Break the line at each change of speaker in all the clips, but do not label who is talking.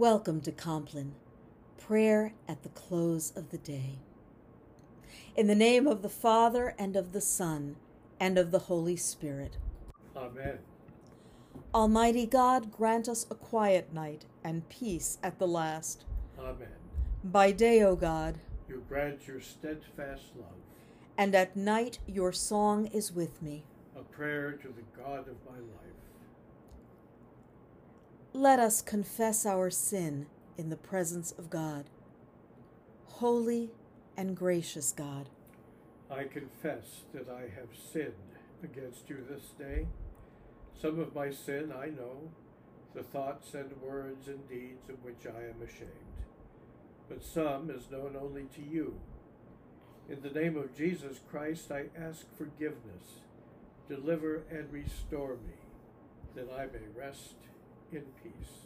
Welcome to Compline, prayer at the close of the day. In the name of the Father, and of the Son, and of the Holy Spirit.
Amen.
Almighty God, grant us a quiet night and peace at the last.
Amen.
By day, O God,
You grant your steadfast love,
and at night your song is with me.
a prayer to the God of my life.
Let us confess our sin in the presence of God. Holy and gracious God,
I confess that I have sinned against you this day. Some of my sin I know, the thoughts and words and deeds of which I am ashamed, but some is known only to you. In the name of Jesus Christ, I ask forgiveness. Deliver and restore me, that I may rest in peace.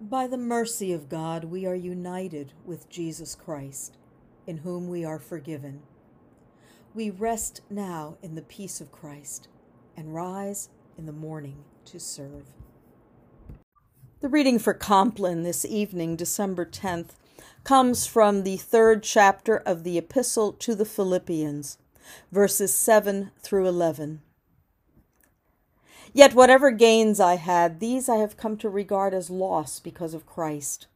by the mercy of God, we are united with Jesus Christ, in whom we are forgiven. We rest now in the peace of Christ and rise in the morning to serve. The reading for Compline this evening, December 10th, comes from the third chapter of the Epistle to the Philippians, verses 7 through 11. Yet whatever gains I had, these I have come to regard as loss because of Christ.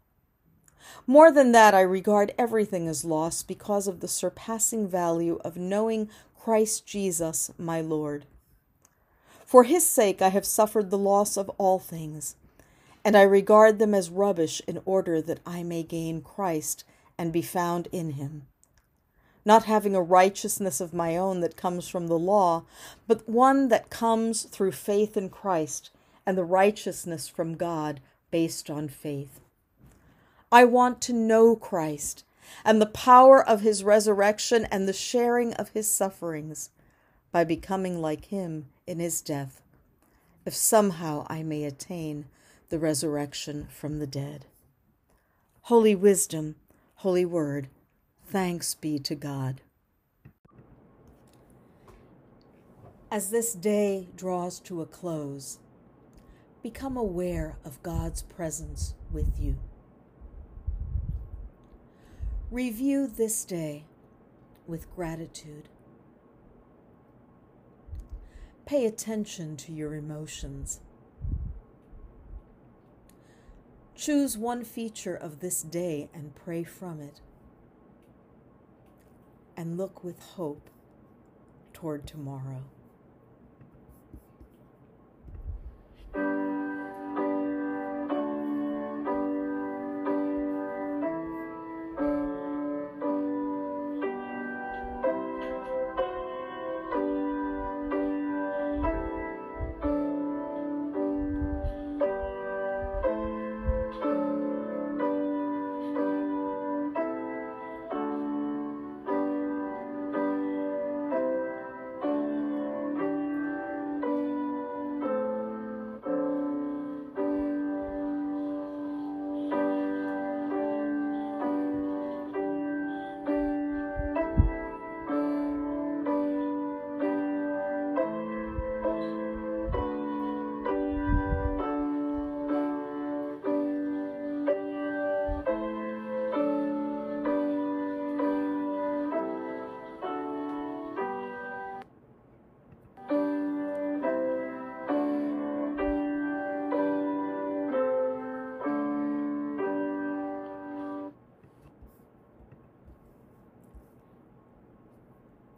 More than that, I regard everything as loss because of the surpassing value of knowing Christ Jesus, my Lord. For his sake I have suffered the loss of all things, and I regard them as rubbish in order that I may gain Christ and be found in him not having a righteousness of my own that comes from the law, but one that comes through faith in Christ and the righteousness from God based on faith. I want to know Christ and the power of his resurrection and the sharing of his sufferings by becoming like him in his death, if somehow I may attain the resurrection from the dead. Holy Wisdom, Holy Word, Thanks be to God. As this day draws to a close, become aware of God's presence with you. Review this day with gratitude. Pay attention to your emotions. Choose one feature of this day and pray from it and look with hope toward tomorrow.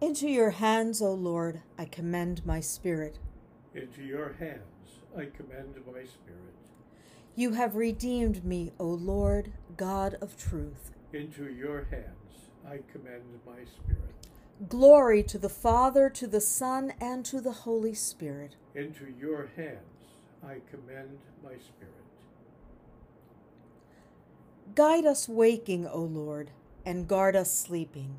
Into your hands, O Lord, I commend my spirit.
Into your hands I commend my spirit.
You have redeemed me, O Lord, God of truth.
Into your hands I commend my spirit.
Glory to the Father, to the Son, and to the Holy Spirit.
Into your hands I commend my spirit.
Guide us waking, O Lord, and guard us sleeping,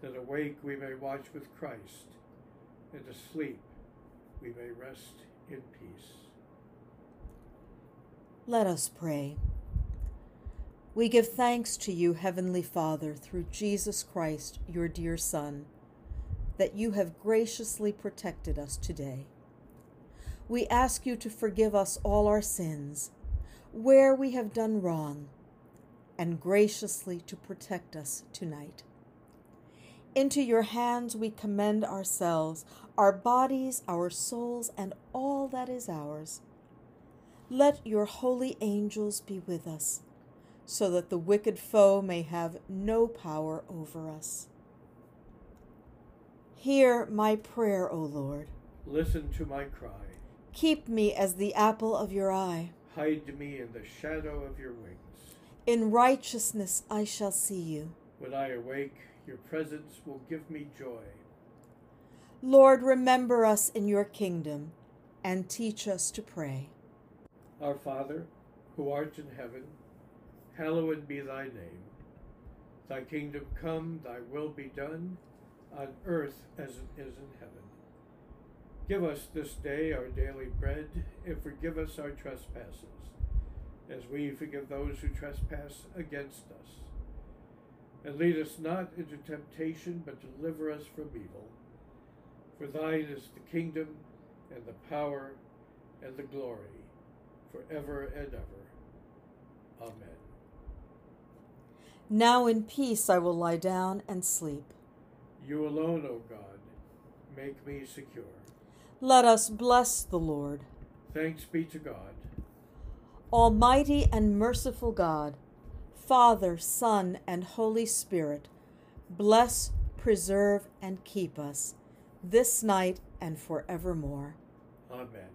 that awake we may watch with Christ, and asleep we may rest in peace.
Let us pray. We give thanks to you, Heavenly Father, through Jesus Christ, your dear Son, that you have graciously protected us today. We ask you to forgive us all our sins, where we have done wrong, and graciously to protect us tonight. Into your hands we commend ourselves, our bodies, our souls, and all that is ours. Let your holy angels be with us so that the wicked foe may have no power over us. Hear my prayer, O Lord.
Listen to my cry.
Keep me as the apple of your eye.
Hide me in the shadow of your wings.
In righteousness I shall see you.
When I awake, your presence will give me joy.
Lord, remember us in your kingdom and teach us to pray.
Our Father, who art in heaven, hallowed be thy name. Thy kingdom come, thy will be done, on earth as it is in heaven. Give us this day our daily bread, and forgive us our trespasses, as we forgive those who trespass against us. And lead us not into temptation, but deliver us from evil. For thine is the kingdom, and the power, and the glory, forever and ever. Amen.
Now in peace I will lie down and sleep.
You alone, O God, make me secure.
Let us bless the Lord.
Thanks be to God.
Almighty and merciful God, Father, Son, and Holy Spirit, bless, preserve, and keep us this night and forevermore.
Amen.